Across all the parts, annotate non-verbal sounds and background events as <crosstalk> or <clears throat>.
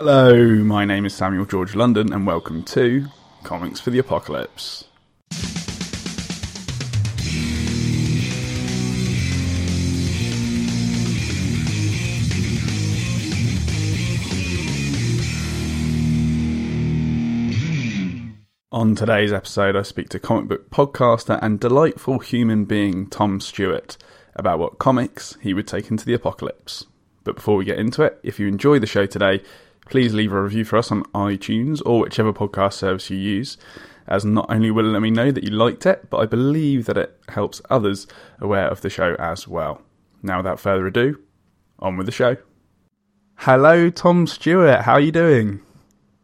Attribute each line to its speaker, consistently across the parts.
Speaker 1: Hello, my name is Samuel George London, and welcome to Comics for the Apocalypse. On today's episode, I speak to comic book podcaster and delightful human being Tom Stewart about what comics he would take into the apocalypse. But before we get into it, if you enjoy the show today, please leave a review for us on iTunes or whichever podcast service you use, as not only will it let me know that you liked it, but I believe that it helps others aware of the show as well. Now, without further ado, on with the show. Hello, Tom Stewart. How are you doing?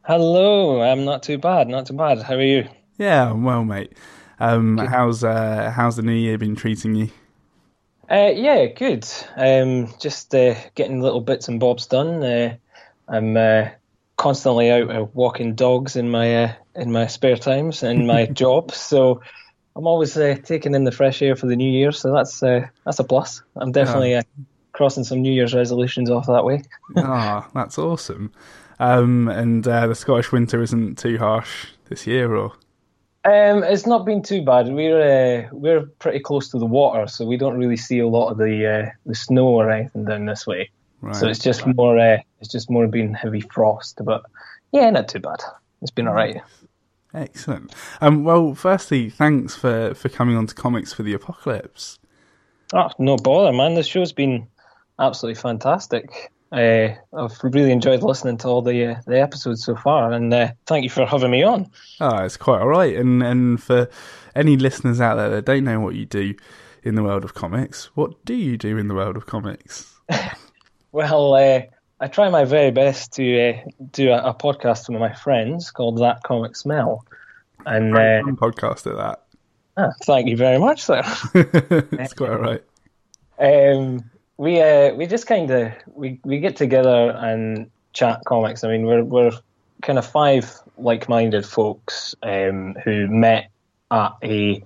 Speaker 2: Hello, I'm not too bad, not too bad. How are you?
Speaker 1: Yeah, I'm well, mate. Um, how's uh, how's the new year been treating you?
Speaker 2: Uh, yeah, good. Um, just uh, getting little bits and bobs done. I'm uh, constantly out uh, walking dogs in my uh, in my spare times and my <laughs> job, so I'm always uh, taking in the fresh air for the new year. So that's uh, that's a plus. I'm definitely uh, crossing some New Year's resolutions off that way. <laughs>
Speaker 1: Ah, that's awesome. Um, and uh, the Scottish winter isn't too harsh this year, or
Speaker 2: Um, it's not been too bad. We're uh, we're pretty close to the water, so we don't really see a lot of the uh, the snow or anything down this way.
Speaker 1: Right?
Speaker 2: So it's just more uh, it's just more been heavy frost, but yeah, not too bad. It's been alright.
Speaker 1: Excellent. Um, well, firstly, thanks for for coming on to Comics for the Apocalypse.
Speaker 2: Oh, no bother, man. This show's been absolutely fantastic. Uh, I've really enjoyed listening to all the uh, the episodes so far, and uh, thank you for having me on.
Speaker 1: Oh, it's quite all right. And and for any listeners out there that don't know what you do in the world of comics, what do you do in the world of comics? <laughs>
Speaker 2: Well, uh, I try my very best to uh, do a, a podcast with my friends called That Comic Smell, and uh,
Speaker 1: podcast at that.
Speaker 2: ah, thank you very much, sir. <laughs>
Speaker 1: it's <laughs> quite all right.
Speaker 2: Um, we uh, we just kind of we, we get together and chat comics. I mean, we're we're kind of five like-minded folks um, who met at a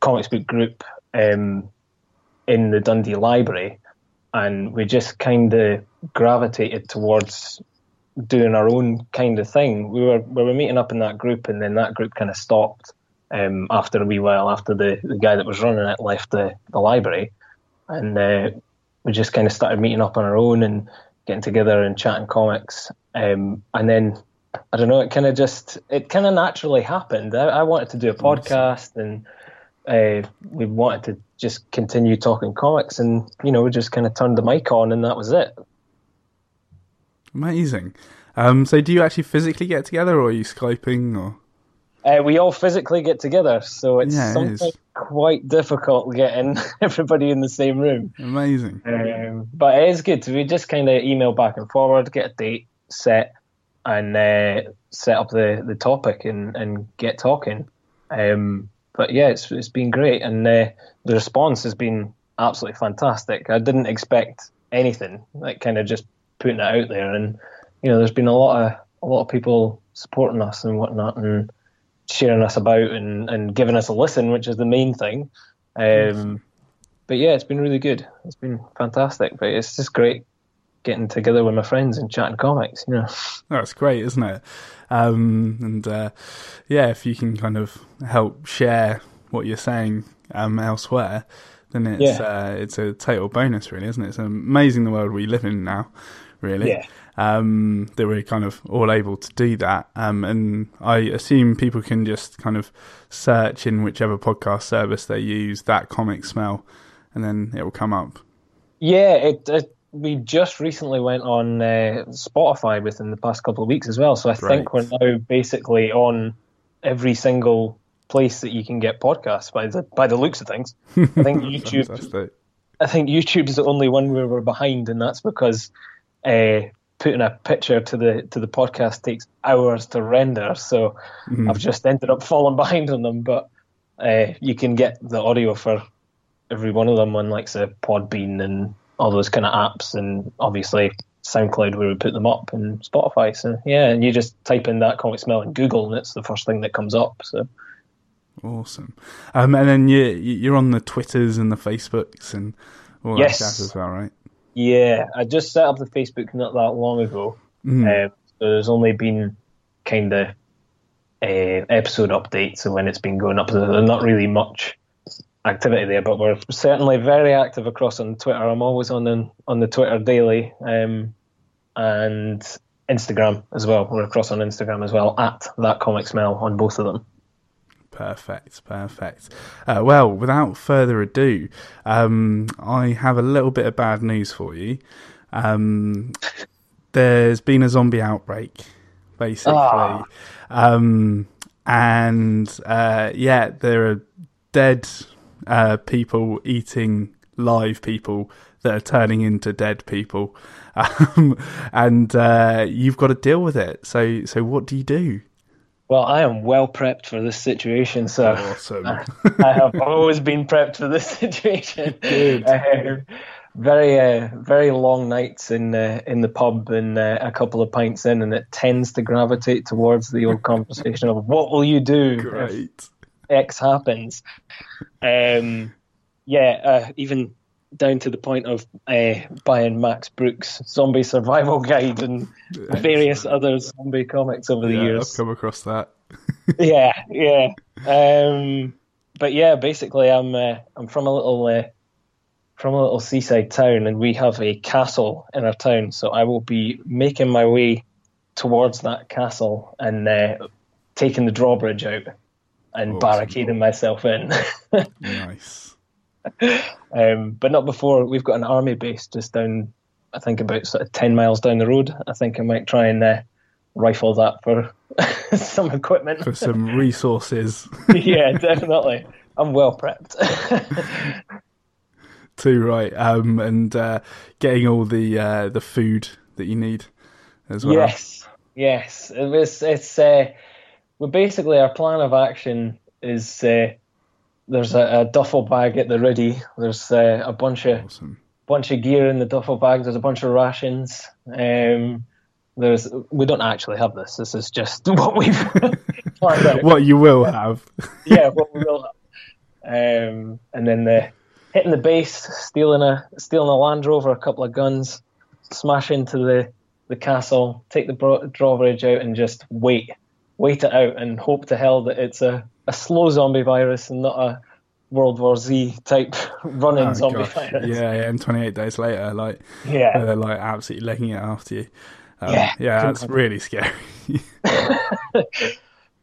Speaker 2: comics book group um, in the Dundee Library, and we just kind of gravitated towards doing our own kind of thing. We were we were meeting up in that group, and then that group kind of stopped um, after a wee while after the, the guy that was running it left the, the library and uh, we just kind of started meeting up on our own and getting together and chatting comics. Um, and then I don't know, it kind of just it kind of naturally happened. I, I wanted to do a podcast, and uh, we wanted to just continue talking comics, and you know, we just kind of turned the mic on, and that was it.
Speaker 1: Amazing. Um, so do you actually physically get together, or are you skyping, or?
Speaker 2: Uh, we all physically get together, so it's
Speaker 1: Yeah, it
Speaker 2: something quite difficult getting <laughs> everybody in the same room.
Speaker 1: Amazing.
Speaker 2: Um, but it is good. We just kind of email back and forward, get a date set, and uh, set up the, the topic and, and get talking. Um, but yeah, it's it's been great, and uh, the response has been absolutely fantastic. I didn't expect anything, like kind of just putting it out there, and you know, there's been a lot of a lot of people supporting us and whatnot, and sharing us about and, and giving us a listen, which is the main thing. Um, but yeah, it's been really good. It's been fantastic. But it's just great getting together with my friends and chatting comics. You know,
Speaker 1: That's great, isn't it? Um, and uh, yeah, if you can kind of help share what you're saying um, elsewhere, then it's
Speaker 2: Yeah.
Speaker 1: uh, it's a total bonus, really, isn't it? It's amazing the world we live in now, really.
Speaker 2: Yeah.
Speaker 1: Um, that we're kind of all able to do that, um, and I assume people can just kind of search in whichever podcast service they use that comic smell, and then it will come up.
Speaker 2: yeah. It, it we just recently went on uh, Spotify within the past couple of weeks as well. So I think we're now basically on every single place that you can get podcasts by the by the looks of things. I think <laughs> YouTube
Speaker 1: Fantastic.
Speaker 2: I think YouTube's the only one where we're behind, and that's because uh, putting a picture to the to the podcast takes hours to render. So
Speaker 1: Mhm.
Speaker 2: I've just ended up <laughs> falling behind on them. But uh, you can get the audio for every one of them on like say Podbean and all those kind of apps, and obviously SoundCloud where we put them up, and Spotify. So yeah, and you just type in that comic smell in Google, and it's the first thing that comes up. So
Speaker 1: Awesome. Um, and then you you're on the Twitters and the Facebooks and all
Speaker 2: Yes.
Speaker 1: that jazz as well, right?
Speaker 2: yeah, I just set up the Facebook not that long ago. Mm. Um, so there's only been kind of uh, episode updates and when it's been going up. There's not really much activity there, but we're certainly very active across on Twitter. I'm always on the, on the Twitter daily um, and Instagram as well. We're across on Instagram as well at that comic smell on both of them.
Speaker 1: Perfect, perfect. Uh, well, without further ado, um, I have a little bit of bad news for you. Um, there's been a zombie outbreak, basically. Oh. Um, and uh, yeah, there are dead uh, people eating live people that are turning into dead people, <laughs> um, and uh, you've got to deal with it. So, so what do you do?
Speaker 2: Well, I am well prepped for this situation, so
Speaker 1: awesome.
Speaker 2: I, <laughs> I have always been prepped for this <laughs> situation. Uh, very, uh, very long nights in uh, in the pub and uh, a couple of pints in, and it tends to gravitate towards the old conversation of what will you do
Speaker 1: Great.
Speaker 2: if X happens. Um, yeah, uh, even down to the point of uh, buying Max Brooks' Zombie Survival Guide and various other zombie comics over the
Speaker 1: yeah,
Speaker 2: years.
Speaker 1: I've come across that. <laughs>
Speaker 2: yeah, yeah. Um, but yeah, basically, I'm uh, I'm from a little uh, from a little seaside town, and we have a castle in our town. So I will be making my way towards that castle and uh, taking the drawbridge out and awesome. barricading myself in.
Speaker 1: nice. <laughs>
Speaker 2: um, but not before we've got an army base just down, I think about sort of 10 miles down the road. I think I might try and uh, rifle that for <laughs> some equipment.
Speaker 1: For some resources. <laughs>
Speaker 2: yeah, definitely. I'm well prepped.
Speaker 1: Too right. Um, and uh, getting all the uh, the food that you need as well.
Speaker 2: Yes, yes. It was, it's, uh, well, basically, our plan of action is uh, there's a, a, duffel bag at the ready. There's uh, a bunch of awesome. bunch of gear in the duffel bag. There's a bunch of rations. Um, there's we don't actually have this. This is just <laughs> what we've <laughs> planned out.
Speaker 1: What you will have. <laughs>
Speaker 2: yeah, what we will have. Um, and then the hitting the base, stealing a stealing a Land Rover, a couple of guns, smash into the the castle, take the drawbridge out, and just wait, wait it out, and hope to hell that it's a a slow zombie virus and not a World War Z type <laughs> running oh, zombie gosh. virus.
Speaker 1: Yeah, yeah, and 28 days later, like,
Speaker 2: yeah,
Speaker 1: they're like absolutely legging it after you. Um, yeah, yeah, that's really scary. <laughs>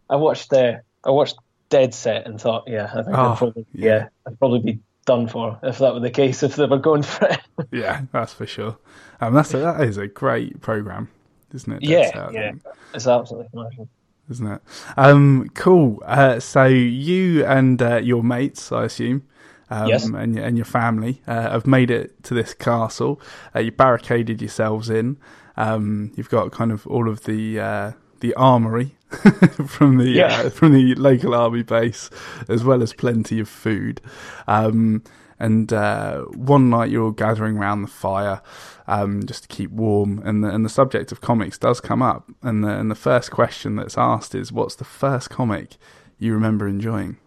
Speaker 2: I watched uh, I watched Dead Set and thought, yeah, I think oh, I'd probably, yeah. yeah, I'd probably be done for if that were the case <laughs> if they were going for it.
Speaker 1: yeah, that's for sure. Um, that's a, that is a great program, isn't it?
Speaker 2: Dead yeah, Set, yeah, it's absolutely amazing
Speaker 1: isn't it? Um, cool. Uh, so you and uh, your mates, I assume, um,
Speaker 2: yes.
Speaker 1: and, and your family uh, have made it to this castle. Uh, you barricaded yourselves in. Um, you've got kind of all of the uh, the armory <laughs> from the
Speaker 2: yeah.
Speaker 1: Uh, from the local army base, as well as plenty of food. Um, and one night you're all gathering around the fire um, just to keep warm. And the, and the subject of comics does come up. And the, and the first question that's asked is, what's the first comic you remember enjoying?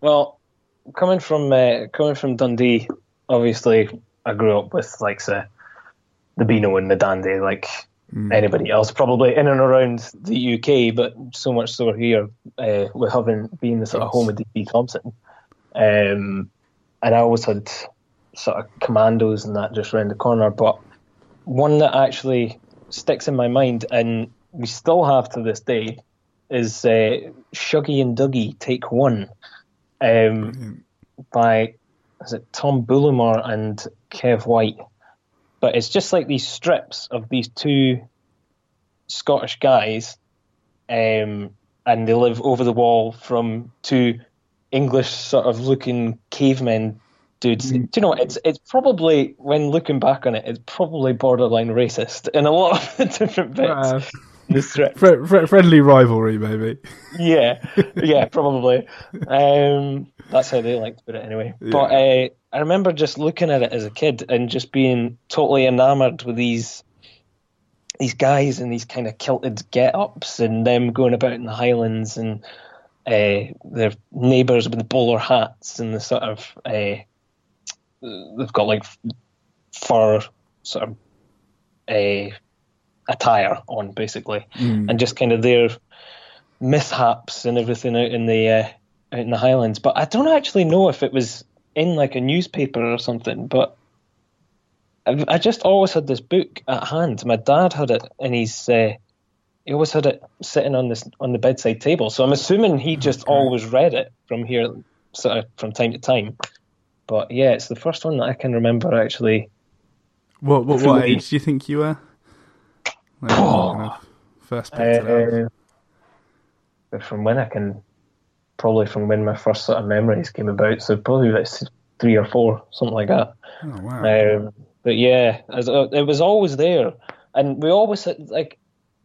Speaker 2: Well, coming from uh, coming from Dundee, obviously I grew up with like the the Beano and the Dandy, like mm. anybody else, probably in and around the UK, but so much so here uh, with having been the sort of home of DC Thomson. Um, and I always had sort of commandos and that just around the corner. But one that actually sticks in my mind, and we still have to this day, is uh, Shuggy and Dougie Take One um, by is it Tom Bullimore and Kev White. But it's just like these strips of these two Scottish guys, um, and they live over the wall from two English sort of looking cavemen dudes. Mm. Do you know it's it's probably when looking back on it, it's probably borderline racist in a lot <laughs> of the different bits. Uh,
Speaker 1: fr- fr- friendly rivalry, maybe.
Speaker 2: Yeah, <laughs> yeah, probably. Um, that's how they like to put it, anyway. Yeah. But uh, I remember just looking at it as a kid and just being totally enamored with these these guys and these kind of kilted get-ups and them going about in the Highlands and uh, their neighbours with the bowler hats and the sort of uh, they've got like fur sort of a attire on, basically, and just kind of their mishaps and everything out in the uh, out in the Highlands. But I don't actually know if it was in like a newspaper or something. But I, I just always had this book at hand. My dad had it, and he's uh, he always had it sitting on this on the bedside table. So I'm assuming he just always read it from here, sort of from time to time. But yeah, it's the first one that I can remember actually.
Speaker 1: What what, what age do you think you were? Like,
Speaker 2: Oh.
Speaker 1: kind of first picked.
Speaker 2: Uh, but from when I can, probably from when my first sort of memories came about. So probably like s- three or four, something like that.
Speaker 1: Oh wow!
Speaker 2: Um, but yeah, uh, it was always there, and we always had like.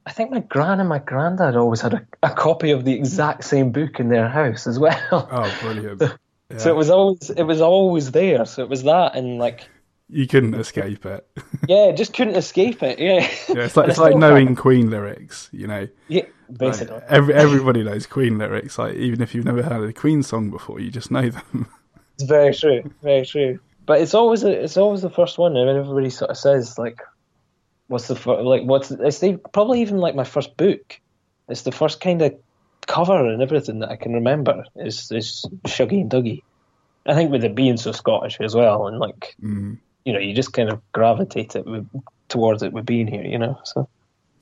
Speaker 2: I think my gran and my granddad always had a, a copy of the exact same book in their house as well.
Speaker 1: oh, brilliant! <laughs> Yeah.
Speaker 2: So it was always it was always there. So it was that, and like
Speaker 1: you couldn't escape it. <laughs>
Speaker 2: yeah, just couldn't escape it. Yeah,
Speaker 1: yeah, it's like it's <laughs> like knowing Queen lyrics. You know,
Speaker 2: yeah,
Speaker 1: Like,
Speaker 2: basically.
Speaker 1: every, everybody knows Queen lyrics. Like even if you've never heard a Queen song before, you just know them.
Speaker 2: It's very true, very true. But it's always a, it's always the first one, and everybody sort of says like, "What's the fir- like? What's it's the, probably even like my first book. It's the first kind of cover and everything that I can remember is is Shuggy and Dougie. I think with it being so Scottish as well, and like
Speaker 1: Mm,
Speaker 2: you know, you just kind of gravitate it with, towards it with being here, you know. So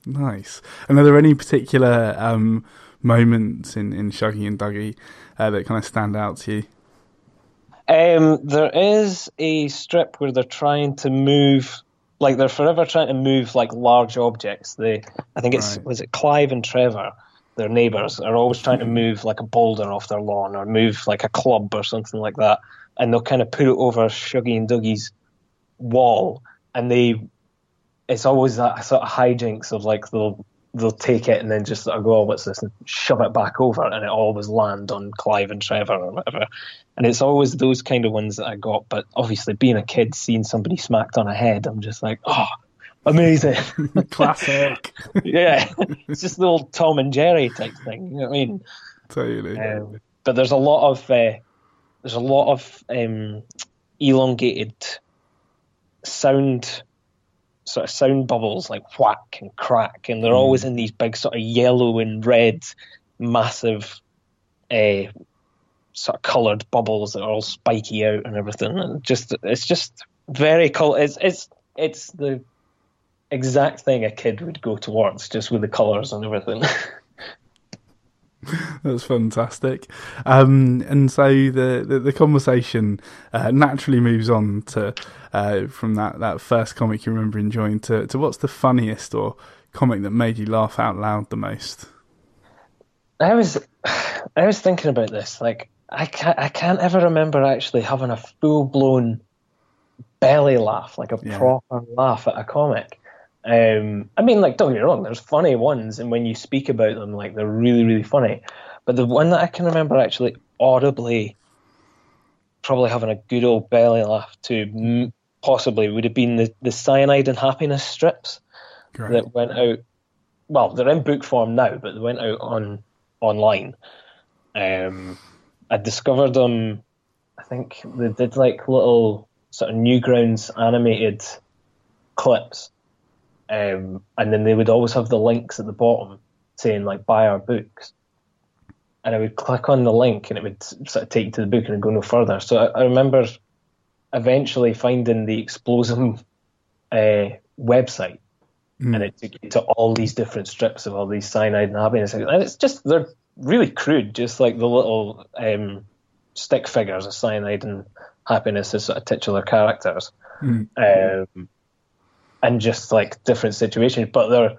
Speaker 1: nice. And are there any particular um, moments in in Shuggy and Dougie uh, that kind of stand out to you?
Speaker 2: Um, there is a strip where they're trying to move, like they're forever trying to move like large objects. They, I think it's
Speaker 1: Right.
Speaker 2: was it Clive and Trevor, their neighbours, are always trying to mm-hmm. move like a boulder off their lawn or move like a club or something like that, and they'll kind of put it over Shuggy and Dougie's wall, and they, it's always that sort of hijinks of like they'll they'll take it and then just sort of go, oh, what's this, and shove it back over, and it always land on Clive and Trevor or whatever. And it's always those kind of ones that I got. But obviously, being a kid, seeing somebody smacked on a head, I'm just like, oh, amazing. <laughs>
Speaker 1: Classic.
Speaker 2: yeah, it's just the old Tom and Jerry type thing. You know what I mean?
Speaker 1: totally.
Speaker 2: Um, but there's a lot of uh, there's a lot of um, elongated sound sort of sound bubbles like whack and crack, and they're always in these big sort of yellow and red, massive, uh, sort of coloured bubbles that are all spiky out and everything, and just it's just very cool. It's it's it's the exact thing a kid would go towards, just with the colours and everything. <laughs> <laughs>
Speaker 1: That's fantastic. Um, and so the, the, the conversation uh, naturally moves on to uh, from that, that first comic you remember enjoying to, to what's the funniest or comic that made you laugh out loud the most?
Speaker 2: I was, <sighs> I was thinking about this. Like, I can't, I can't ever remember actually having a full blown belly laugh, like a
Speaker 1: Yeah.
Speaker 2: proper laugh at a comic. Um, I mean, like, don't get me wrong, there's funny ones, and when you speak about them, like, they're really, really funny. But the one that I can remember actually audibly, probably having a good old belly laugh to, possibly would have been the, the Cyanide and Happiness strips
Speaker 1: Great.
Speaker 2: that went out. Well, they're in book form now, but they went out on online. Um, I discovered them. I think they did like little sort of Newgrounds animated clips, um, and then they would always have the links at the bottom saying like buy our books. And I would click on the link, and it would sort of take you to the book and go no further. So I, I remember eventually finding the Explosm uh, website and it took you to all these different strips of all these cyanide and happiness. And it's just they're really crude, just like the little um, stick figures of cyanide and happiness as sort of titular characters, um, and just like different situations. But they're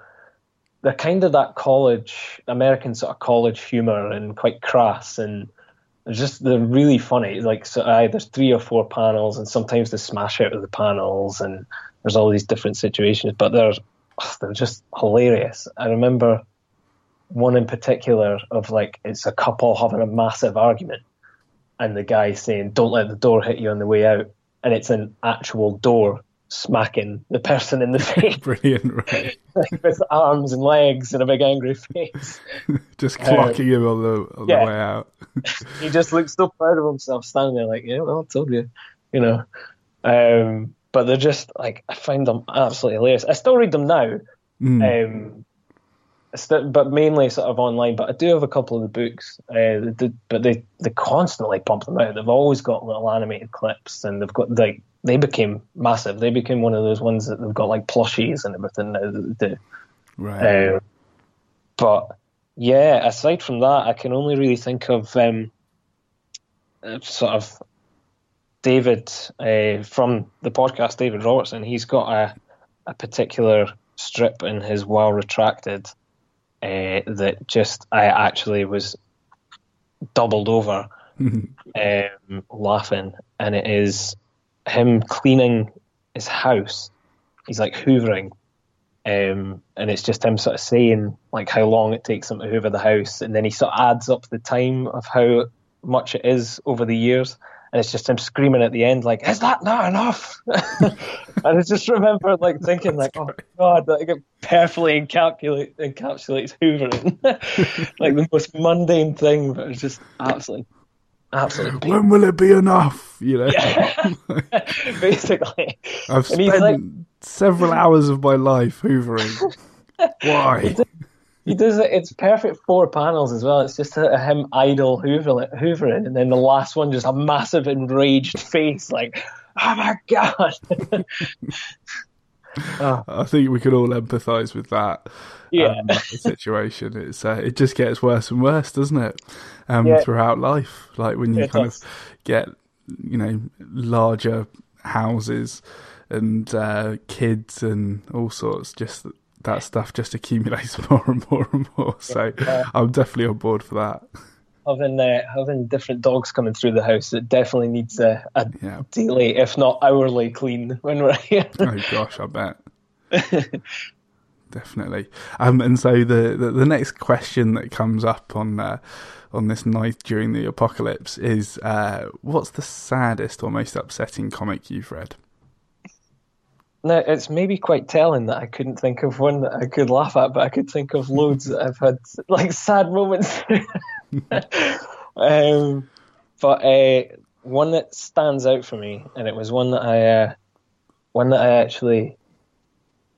Speaker 2: they're kind of that college American sort of college humor and quite crass and. Just they're really funny. Like so, aye, there's three or four panels, and sometimes they smash out of the panels, and there's all these different situations. But they're they're just hilarious. I remember one in particular of like it's a couple having a massive argument, and the guy saying, "Don't let the door hit you on the way out," and it's an actual door smacking the person in the <laughs> face
Speaker 1: Brilliant, right? <laughs>
Speaker 2: like, with arms and legs and a big angry face. <laughs>
Speaker 1: Just clocking him on the on
Speaker 2: yeah.
Speaker 1: the way out.
Speaker 2: he just looks so proud of himself standing there like, yeah, well, I told you, you know. Um, but they're just like I find them absolutely hilarious. I still read them now, Um, st- but mainly sort of online. But I do have a couple of the books, uh, the, but they they constantly pump them out. They've always got little animated clips, and they've got like they became massive. They became one of those ones that they've got like plushies and everything now that they do.
Speaker 1: Right.
Speaker 2: Um, but yeah, aside from that, I can only really think of um, uh, sort of David uh, from the podcast, David Robertson. He's got a a particular strip in his Well Retracted uh, that just I actually was doubled over <laughs> um, laughing, and it is him cleaning his house. He's like hoovering, um, and it's just him sort of saying like how long it takes him to hoover the house, and then he sort of adds up the time of how much it is over the years, and it's just him screaming at the end like, "Is that not enough?" <laughs> and I just remember like thinking like, "Oh God, like perfectly encapsulate, encapsulates hoovering, <laughs> like the most mundane thing, but it's just absolutely, absolutely."
Speaker 1: when will it be enough? You know, <laughs>
Speaker 2: Basically,
Speaker 1: I've spent
Speaker 2: like-
Speaker 1: several hours of my life hoovering. <laughs> Why?
Speaker 2: He does it. It's perfect four panels as well. It's just a, him idle hoovering, hoovering, and then the last one just a massive enraged face, like, "Oh my god!" oh, <laughs>
Speaker 1: I think we could all empathise with that.
Speaker 2: Yeah,
Speaker 1: um, <laughs> situation. It's uh, it just gets worse and worse, doesn't it? Um,
Speaker 2: Yeah.
Speaker 1: throughout life, like when you
Speaker 2: It
Speaker 1: kind
Speaker 2: does.
Speaker 1: of get, you know, larger houses and uh, kids and all sorts. Just that stuff just accumulates <laughs> more and more and more. So I'm definitely on board for that.
Speaker 2: having uh, having different dogs coming through the house, it definitely needs a, a
Speaker 1: Yeah.
Speaker 2: daily, if not hourly, clean when we're <laughs> here.
Speaker 1: Oh gosh, I bet. Definitely. Um, and so the, the the next question that comes up on uh, on this night during the apocalypse is, uh, what's the saddest or most upsetting comic you've read?
Speaker 2: Now, it's maybe quite telling that I couldn't think of one that I could laugh at, but I could think of loads that I've had like sad moments. <laughs> um, but uh, one that stands out for me, and it was one that I, uh, one that I actually,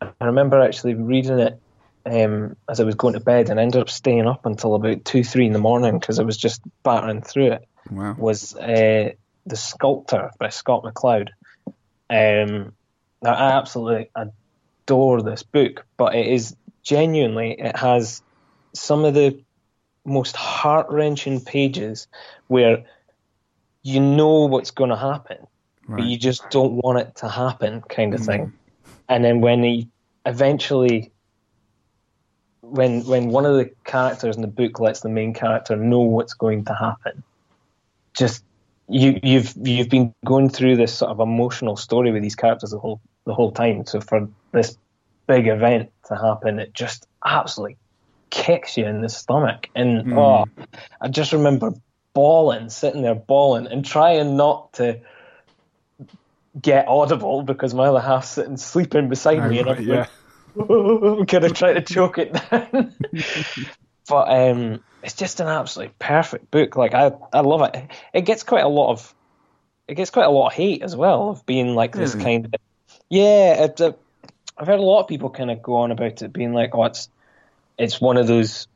Speaker 2: I remember actually reading it um, as I was going to bed, and I ended up staying up until about two, three in the morning because I was just battering through it
Speaker 1: Wow.
Speaker 2: was uh, The Sculptor by Scott McCloud. Um, now, I absolutely adore this book, but it is genuinely, it has some of the most heart wrenching pages where you know what's going to happen,
Speaker 1: Right.
Speaker 2: but you just don't want it to happen, kind of thing. And then when he eventually when when one of the characters in the book lets the main character know what's going to happen, just you you've you've been going through this sort of emotional story with these characters the whole the whole time. So for this big event to happen, it just absolutely kicks you in the stomach. And hmm. oh, I just remember bawling, sitting there bawling, and trying not to get audible because my other half's sitting sleeping beside
Speaker 1: Oh,
Speaker 2: me, and
Speaker 1: right,
Speaker 2: I'm
Speaker 1: yeah.
Speaker 2: like, <laughs> I'm gonna try to choke it down. <laughs> but um, it's just an absolutely perfect book. Like I, I love it. It gets quite a lot of, it gets quite a lot of hate as well of being like this
Speaker 1: Really?
Speaker 2: kind of. Yeah, it, uh, I've heard a lot of people kind of go on about it being like, oh, it's, it's one of those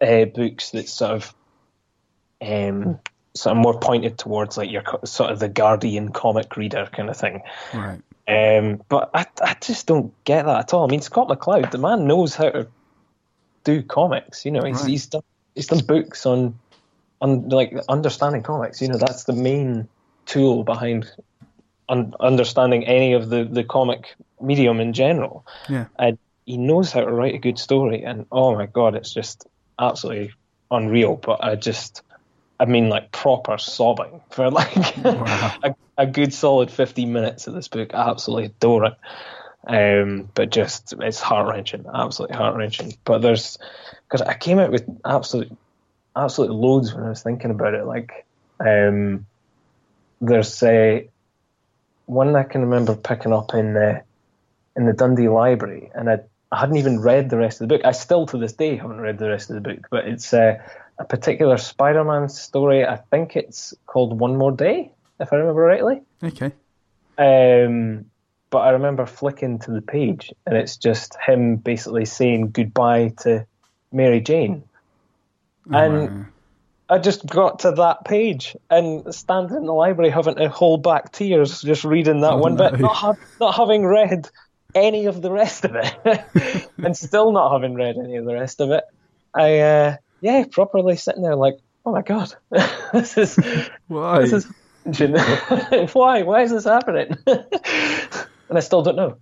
Speaker 2: uh, books that's sort of, um, sort of more pointed towards like your sort of the Guardian comic reader kind of thing.
Speaker 1: Right.
Speaker 2: Um, but I, I just don't get that at all. I mean, Scott McCloud, the man knows how to do comics. You know, he's
Speaker 1: Right.
Speaker 2: he's done he's done books on on like understanding comics. You know, that's the main tool behind un- understanding any of the the comic medium in general.
Speaker 1: Yeah.
Speaker 2: And he knows how to write a good story. And oh my god, it's just absolutely unreal. But I just. I mean, like proper sobbing for like
Speaker 1: Wow. <laughs>
Speaker 2: a, a good solid 15 minutes of this book. I absolutely adore it. Um, but just, it's heart wrenching, absolutely heart wrenching. But there's, because I came out with absolute, absolute loads when I was thinking about it. Like, um, there's a, one I can remember picking up in the, in the Dundee Library, and I, I hadn't even read the rest of the book. I still to this day haven't read the rest of the book, but it's uh, a particular Spider-Man story. I think it's called One More Day, if I remember rightly.
Speaker 1: Okay.
Speaker 2: Um, but I remember flicking to the page, and it's just him basically saying goodbye to Mary Jane, and.
Speaker 1: Right.
Speaker 2: I just got to that page and standing in the library having to hold back tears just reading that
Speaker 1: Oh,
Speaker 2: one
Speaker 1: no.
Speaker 2: bit, not, ha- not having read any of the rest of it, <laughs> and still not having read any of the rest of it. I, uh, yeah, properly sitting there like, oh my god, <laughs> this is
Speaker 1: Why?
Speaker 2: this is <laughs> why why is this happening? <laughs> and I still don't know.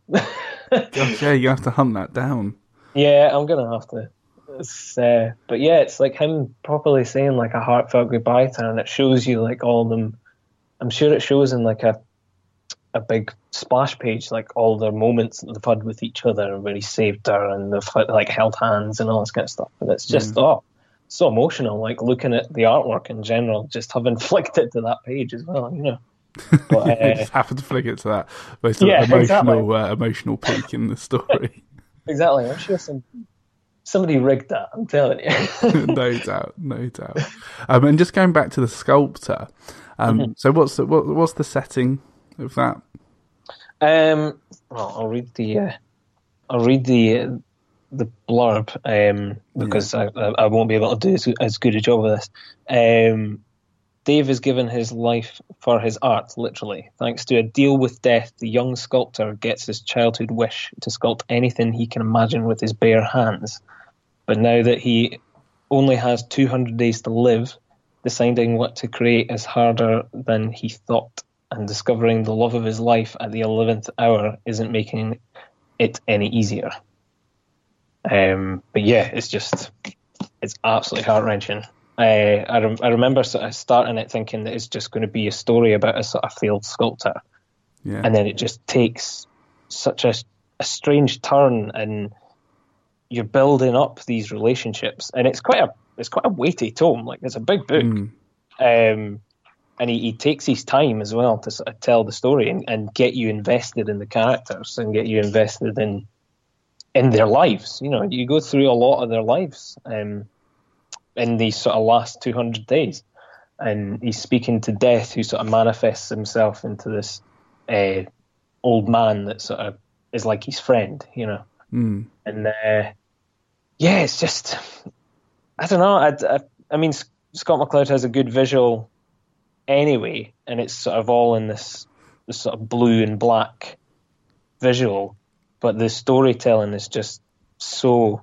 Speaker 1: Gosh, yeah, you have to hunt that down.
Speaker 2: Yeah, I'm gonna have to. Uh, but yeah, it's like him properly saying like a heartfelt goodbye to her, and it shows you like all them. I'm sure it shows in like a a big splash page, like all their moments that they've had with each other, and where he saved her, and they've like held hands and all this kind of stuff. And it's just oh, so emotional. Like looking at the artwork in general, just having <laughs> flicked it to that page as well, you know. But, <laughs> uh,
Speaker 1: just happen to flick it to that most
Speaker 2: Yeah,
Speaker 1: emotional
Speaker 2: exactly.
Speaker 1: uh, emotional peak in the story. <laughs>
Speaker 2: exactly, I'm sure some somebody rigged that. I'm telling you.
Speaker 1: no doubt, no doubt. Um, and just going back to the sculptor. Um,
Speaker 2: Mm-hmm.
Speaker 1: So what's the what, what's the setting of that?
Speaker 2: Um, well, I'll read the uh, I'll read the uh, the blurb um, because I, I I won't be able to do as, as good a job of this. Um, Dave has given his life for his art, literally. Thanks to a deal with death, the young sculptor gets his childhood wish to sculpt anything he can imagine with his bare hands. But now that he only has 200 days to live, deciding what to create is harder than he thought, and discovering the love of his life at the 11th hour isn't making it any easier. Um, but yeah, it's just, it's absolutely heart wrenching. Uh, I, rem- I remember sort of starting it thinking that it's just going to be a story about a sort of failed sculptor,
Speaker 1: Yeah,
Speaker 2: and then it just takes such a, a strange turn, and you're building up these relationships, and it's quite a it's quite a weighty tome. Like it's a big book,
Speaker 1: Mm.
Speaker 2: um, and he, he takes his time as well to sort of tell the story and, and get you invested in the characters and get you invested in in their lives. You know, you go through a lot of their lives um, in these sort of last two hundred days, and he's speaking to death, who sort of manifests himself into this uh, old man that sort of is like his friend. You know,
Speaker 1: Mm.
Speaker 2: and uh, yeah, it's just I don't know. I, I, I mean, Scott McCloud has a good visual anyway, and it's sort of all in this this sort of blue and black visual, but the storytelling is just so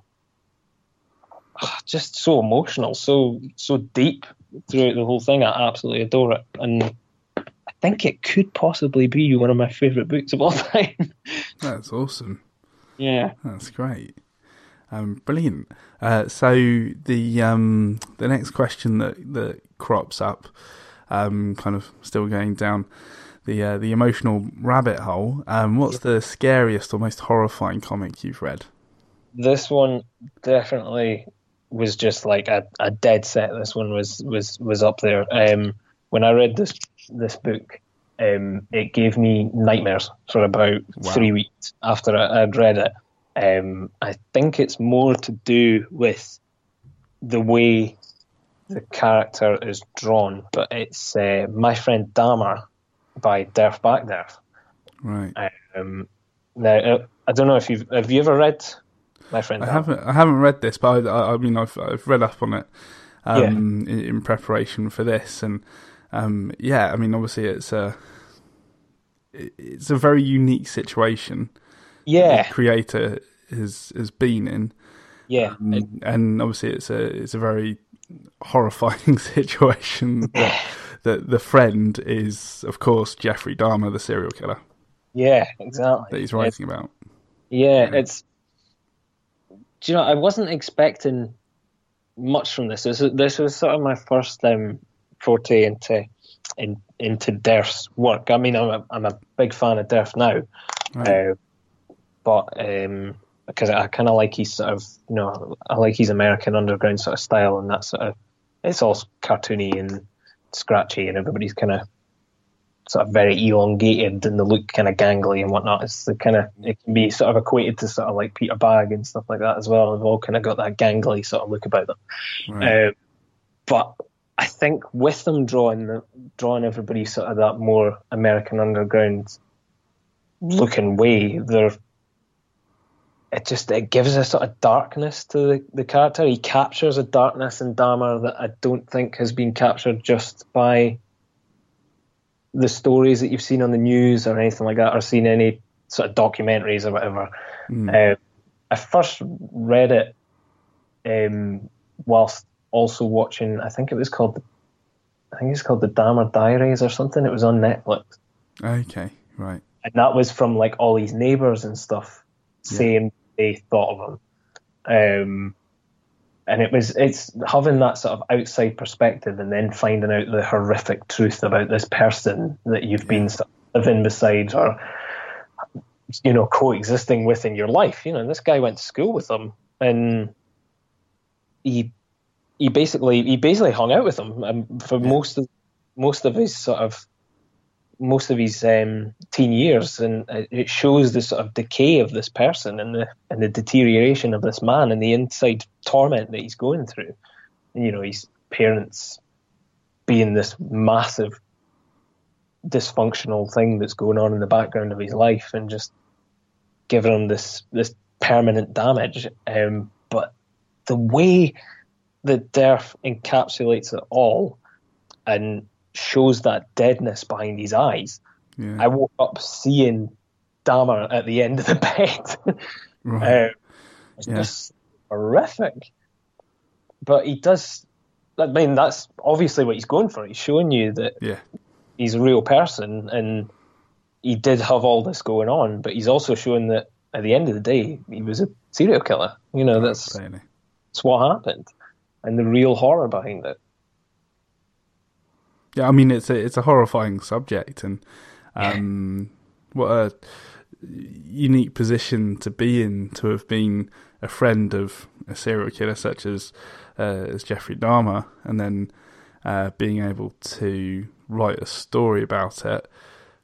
Speaker 2: ah, just so emotional, so so deep throughout the whole thing. I absolutely adore it, and I think it could possibly be one of my favorite books of all <laughs> time.
Speaker 1: That's awesome.
Speaker 2: yeah.
Speaker 1: That's great. Um, brilliant. Uh, so the um, the next question that that crops up, um, kind of still going down the uh, the emotional rabbit hole. Um, what's the scariest or most horrifying comic you've read?
Speaker 2: this one definitely was just like a, a dead set. This one was was was up there. Um, when I read this this book, um, it gave me nightmares for about
Speaker 1: Wow.
Speaker 2: three weeks after I, I'd read it. Um, I think it's more to do with the way the character is drawn, but it's uh, my friend Dahmer by Derf Backderf.
Speaker 1: Right.
Speaker 2: Um, now, uh, I don't know if you've have you ever read my friend.
Speaker 1: I
Speaker 2: Dahmer?
Speaker 1: haven't I haven't read this, but I, I, mean I've I've read up on it um, in, in preparation for this, and um, yeah, I mean obviously it's a it's a very unique situation.
Speaker 2: Yeah,
Speaker 1: the creator has has been in.
Speaker 2: yeah.
Speaker 1: Um, and obviously it's a it's a very horrifying <laughs> situation that, that the friend is of course Jeffrey Dahmer the serial killer
Speaker 2: Yeah, exactly.
Speaker 1: that he's writing about
Speaker 2: Yeah, it's. Do you know? I wasn't expecting much from this. This was, this was sort of my first um, forte into in, into Derf's work. I mean, I'm a, I'm a big fan of Derf now,
Speaker 1: Right.
Speaker 2: uh, but um, because I kind of like his sort of you know I like his American underground sort of style and that sort of it's all cartoony and scratchy and everybody's kind of sort of very elongated and they look kind of gangly and whatnot. It's the kind of it can be sort of equated to sort of like Peter Bagge and stuff like that as well. They've all kind of got that gangly sort of look about them.
Speaker 1: right.
Speaker 2: Um, but I think with them drawing the, drawing everybody sort of that more American underground looking way. They're it just it gives a sort of darkness to the, the character. He captures a darkness in Dahmer that I don't think has been captured just by the stories that you've seen on the news or anything like that, or seen any sort of documentaries or whatever. Mm. Uh, I first read it um, whilst also watching. I think it was called. I think it's called the Dahmer Diaries or something. It was on Netflix.
Speaker 1: Okay, right.
Speaker 2: And that was from like all these neighbours and stuff yeah. They thought of him. Um, and it was it's having that sort of outside perspective and then finding out the horrific truth about this person that you've been living beside or you know coexisting with in your life. You know, this guy went to school with him and he he basically he basically hung out with him um, for most of most of his sort of most of his um, teen years, and it shows the sort of decay of this person and the and the deterioration of this man and the inside torment that he's going through. You know, his parents being this massive dysfunctional thing that's going on in the background of his life, and just giving him this this permanent damage. Um, but the way that Derf encapsulates it all, and shows that deadness behind his eyes. Yeah. I woke up seeing Dahmer at the end of the <laughs> bed. right. uh, it's yeah. just horrific. But he does. I mean, that's obviously what he's going for. He's showing you that
Speaker 1: yeah.
Speaker 2: he's a real person, and he did have all this going on. But he's also showing that at the end of the day, he was a serial killer. You know, that's that's what happened, and the real horror behind it.
Speaker 1: Yeah, I mean it's a it's a horrifying subject, and um, yeah. what a unique position to be in to have been a friend of a serial killer such as uh, as Jeffrey Dahmer, and then uh, being able to write a story about it.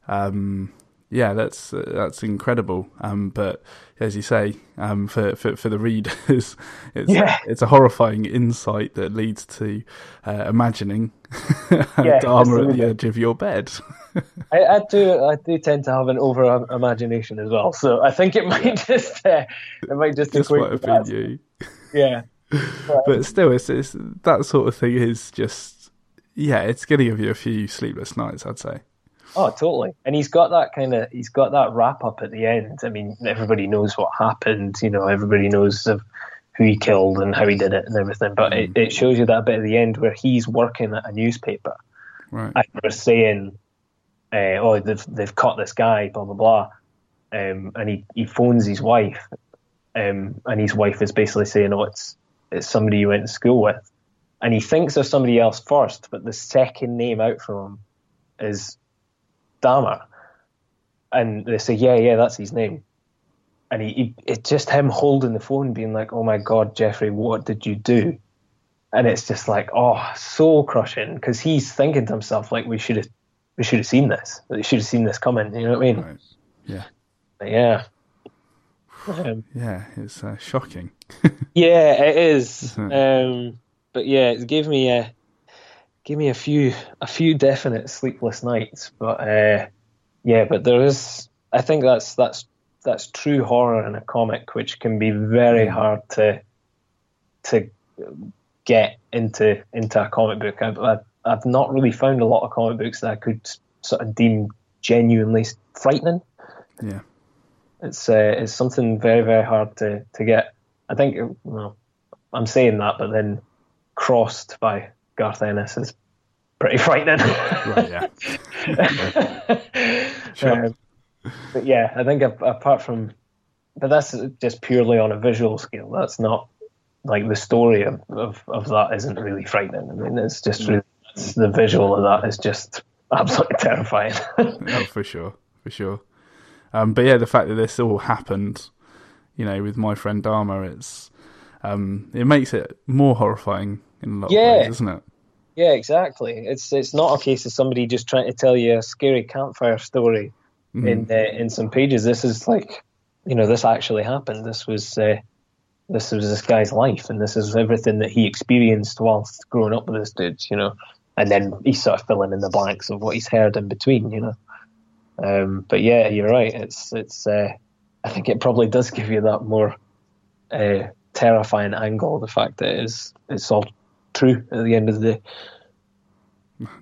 Speaker 1: Um, yeah, that's uh, that's incredible. Um, but as you say, um, for, for for the readers, <laughs> it's yeah. it's a horrifying insight that leads to uh, imagining <laughs> yeah, Dahmer at the edge of your bed.
Speaker 2: I, I, do I do tend to have an over imagination as well, so I think it <laughs> might just uh, it might just
Speaker 1: this might have been you.
Speaker 2: Yeah,
Speaker 1: but, but still, it's, it's that sort of thing is just yeah, it's going to give you a few sleepless nights, I'd say.
Speaker 2: Oh, totally. And he's got that kind of he's got that wrap up at the end. I mean, everybody knows what happened. You know, everybody knows of who he killed and how he did it and everything. But it, it shows you that bit at the end where he's working at a newspaper.
Speaker 1: Right. And
Speaker 2: they're saying, uh, "Oh, they've they've caught this guy," blah blah blah. Um, and he, he phones his wife, um, and his wife is basically saying, "Oh, it's it's somebody you went to school with," and he thinks of somebody else first, but the second name out from him is Dahmer. And they say, yeah, yeah, that's his name. And he, he, it's just him holding the phone, being like, oh my God, Jeffrey, what did you do? And it's just like, oh, soul crushing, because he's thinking to himself, like, we should have, we should have seen this. We should have seen this coming. You know what I mean?
Speaker 1: Right. Yeah.
Speaker 2: But yeah. <sighs>
Speaker 1: Um, yeah, it's uh, shocking. <laughs>
Speaker 2: yeah, it is. Um, but yeah, it gave me a give me a few a few definite sleepless nights. But uh, yeah, but there is. I think that's that's that's true horror in a comic, which can be very mm. hard to to get into into a comic book. I've, I've, I've not really found a lot of comic books that I could sort of deem genuinely frightening.
Speaker 1: Yeah,
Speaker 2: it's uh, it's something very very hard to to get. I think well, I'm saying that, but then crossed by Garth Ennis is pretty frightening. right,
Speaker 1: yeah.
Speaker 2: sure. <laughs> Um, but yeah, I think apart from, but that's just purely on a visual scale. That's not like the story of, of, of that isn't really frightening. I mean, it's just really, it's the visual of that is just absolutely terrifying. <laughs>
Speaker 1: oh, for sure, for sure. Um, but yeah, the fact that this all happened, you know, with my friend Dahmer, it's um, it makes it more horrifying in a lot yeah. of ways, isn't it?
Speaker 2: Yeah, exactly. It's it's not a case of somebody just trying to tell you a scary campfire story mm-hmm. in uh, in some pages. This is like, you know, this actually happened. This was uh, this was this guy's life, and this is everything that he experienced whilst growing up with this dude. You know, and then he's sort of filling in the blanks of what he's heard in between. You know, Um, but yeah, you're right. It's it's. Uh, I think it probably does give you that more uh, terrifying angle. The fact that it's it's all true at the end of the day.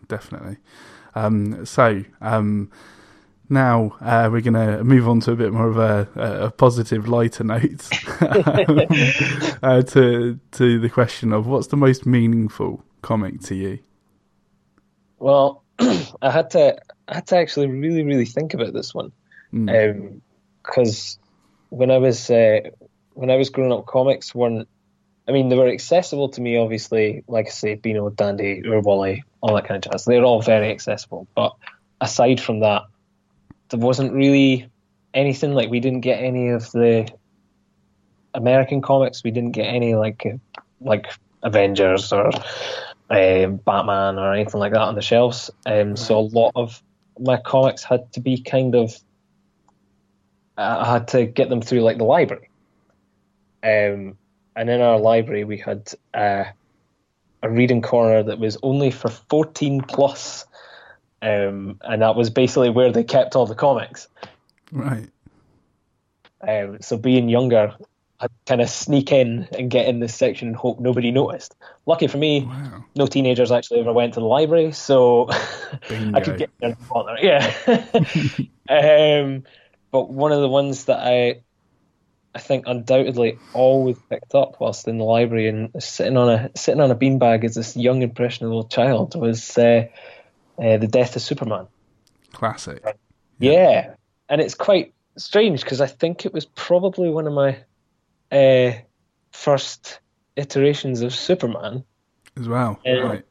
Speaker 1: Definitely. Um, so um, now uh, we're going to move on to a bit more of a, a positive, lighter note <laughs> uh, to to the question of what's the most meaningful comic to you.
Speaker 2: Well, <clears throat> I had to I had to actually really really think about this one because
Speaker 1: Mm.
Speaker 2: um, when I was uh, when I was growing up, comics weren't. I mean, they were accessible to me, obviously. Like I say, Beano, Dandy, Oor Wullie, all that kind of jazz. They're all very accessible. But aside from that, there wasn't really anything like we didn't get any of the American comics. We didn't get any like uh, like Avengers or um, Batman or anything like that on the shelves. Um, So a lot of my comics had to be kind of I had to get them through like the library. Um, and in our library we had uh, a reading corner that was only for 14 plus. Um, and that was basically where they kept all the comics.
Speaker 1: Right.
Speaker 2: Um, so being younger, I'd kind of sneak in and get in this section and hope nobody noticed. Lucky for me,
Speaker 1: Wow.
Speaker 2: no teenagers actually ever went to the library, so <laughs> I could get there and bother. Yeah. <laughs> um, but one of the ones that I, I think undoubtedly always picked up whilst in the library and sitting on a sitting on a beanbag as this young impressionable child was uh, uh, the Death of Superman.
Speaker 1: Classic.
Speaker 2: Yeah, and it's quite strange because I think it was probably one of my uh, first iterations of Superman,
Speaker 1: As well.
Speaker 2: Yeah.
Speaker 1: Right.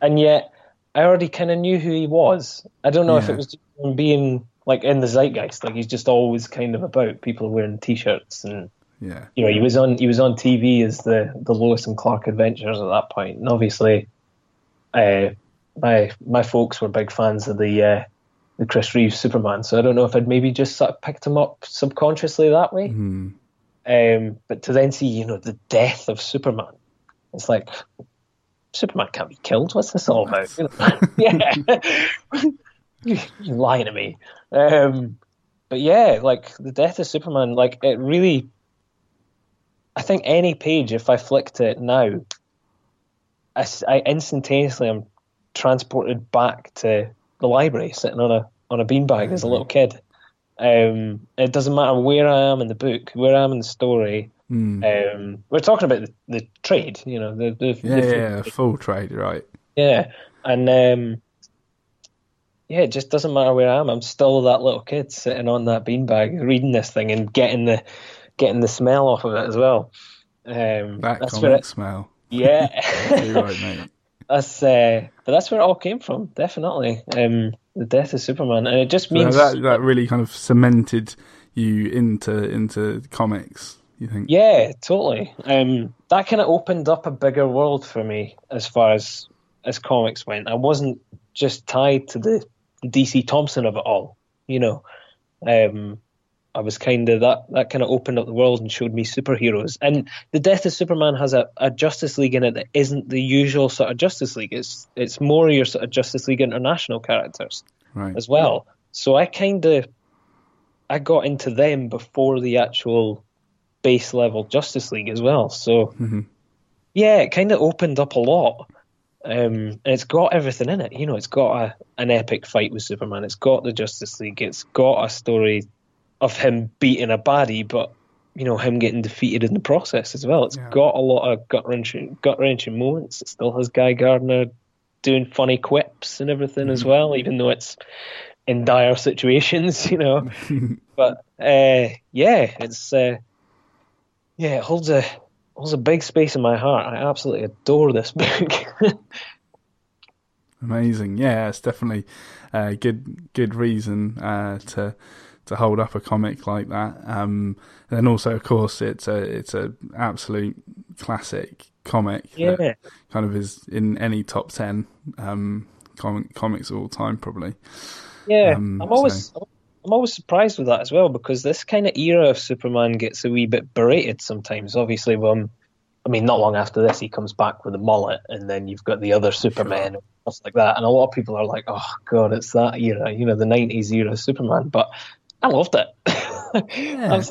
Speaker 2: and yet I already kind of knew who he was. I don't know if it was being like in the zeitgeist, like he's just always kind of about people wearing t-shirts and
Speaker 1: Yeah.
Speaker 2: you know he was on he was on TV as the the Lois and Clark Adventures at that point. and obviously, uh, my my folks were big fans of the uh, the Chris Reeves Superman, so I don't know if I'd maybe just sort of picked him up subconsciously that way.
Speaker 1: Hmm.
Speaker 2: Um, but to then see you know the death of Superman, it's like Superman can't be killed. What's this all about? You <laughs> know? <laughs> yeah, you're lying to me. Um, but yeah, like the death of Superman, like it really. I think any page, if I flicked it now, I, I instantaneously am transported back to the library, sitting on a on a beanbag as a little kid. Um, it doesn't matter where I am in the book, where I am in the story.
Speaker 1: Hmm.
Speaker 2: Um, we're talking about the, the trade, you know, the, the,
Speaker 1: Yeah,
Speaker 2: the
Speaker 1: yeah, full trade, right.
Speaker 2: yeah, and um, yeah, it just doesn't matter where I am. I'm still that little kid sitting on that beanbag reading this thing and getting the getting the smell off of it as well. Um,
Speaker 1: That
Speaker 2: that's
Speaker 1: comic
Speaker 2: where it,
Speaker 1: smell.
Speaker 2: yeah, <laughs>
Speaker 1: You're right, mate. <laughs>
Speaker 2: that's uh, but that's where it all came from. Definitely, um, the death of Superman, and it just
Speaker 1: So
Speaker 2: means
Speaker 1: that that really kind of cemented you into into comics. You think?
Speaker 2: Yeah, totally. Um, that kind of opened up a bigger world for me as far as as comics went. I wasn't just tied to the, the DC Thomson of it all, you know. Um, I was kind of that that kind of opened up the world and showed me superheroes. And the Death of Superman has a, a Justice League in it that isn't the usual sort of Justice League. It's it's more your sort of Justice League International characters
Speaker 1: Right.
Speaker 2: as well. So I kind of I got into them before the actual base level Justice League as well. So
Speaker 1: Mhm.
Speaker 2: yeah, it kind of opened up a lot. Um, and it's got everything in it. You know, it's got a, an epic fight with Superman. It's got the Justice League. It's got a story of him beating a baddie, but you know him getting defeated in the process as well. It's
Speaker 1: Yeah.
Speaker 2: got a lot of gut wrenching, gut wrenching moments. It still has Guy Gardner doing funny quips and everything as well, even though it's in dire <laughs> situations, you know. <laughs> but uh, yeah, it's uh, yeah, it holds a holds a big space in my heart. I absolutely adore this book. <laughs>
Speaker 1: Amazing. Yeah, it's definitely a good good reason uh, to to hold up a comic like that. Um, and then also, of course, it's a it's a absolute classic comic.
Speaker 2: yeah,
Speaker 1: kind of is in any top ten um, comic, comics of all time, probably.
Speaker 2: yeah.
Speaker 1: Um,
Speaker 2: I'm always I'm always surprised with that as well because this kind of era of Superman gets a wee bit berated sometimes. Obviously, when I mean, not long after this, he comes back with a mullet, and then you've got the other Superman and stuff like that. And a lot of people are like, "Oh God, it's that era, you know, the '90s era Superman." But I loved it. <laughs>
Speaker 1: Yeah.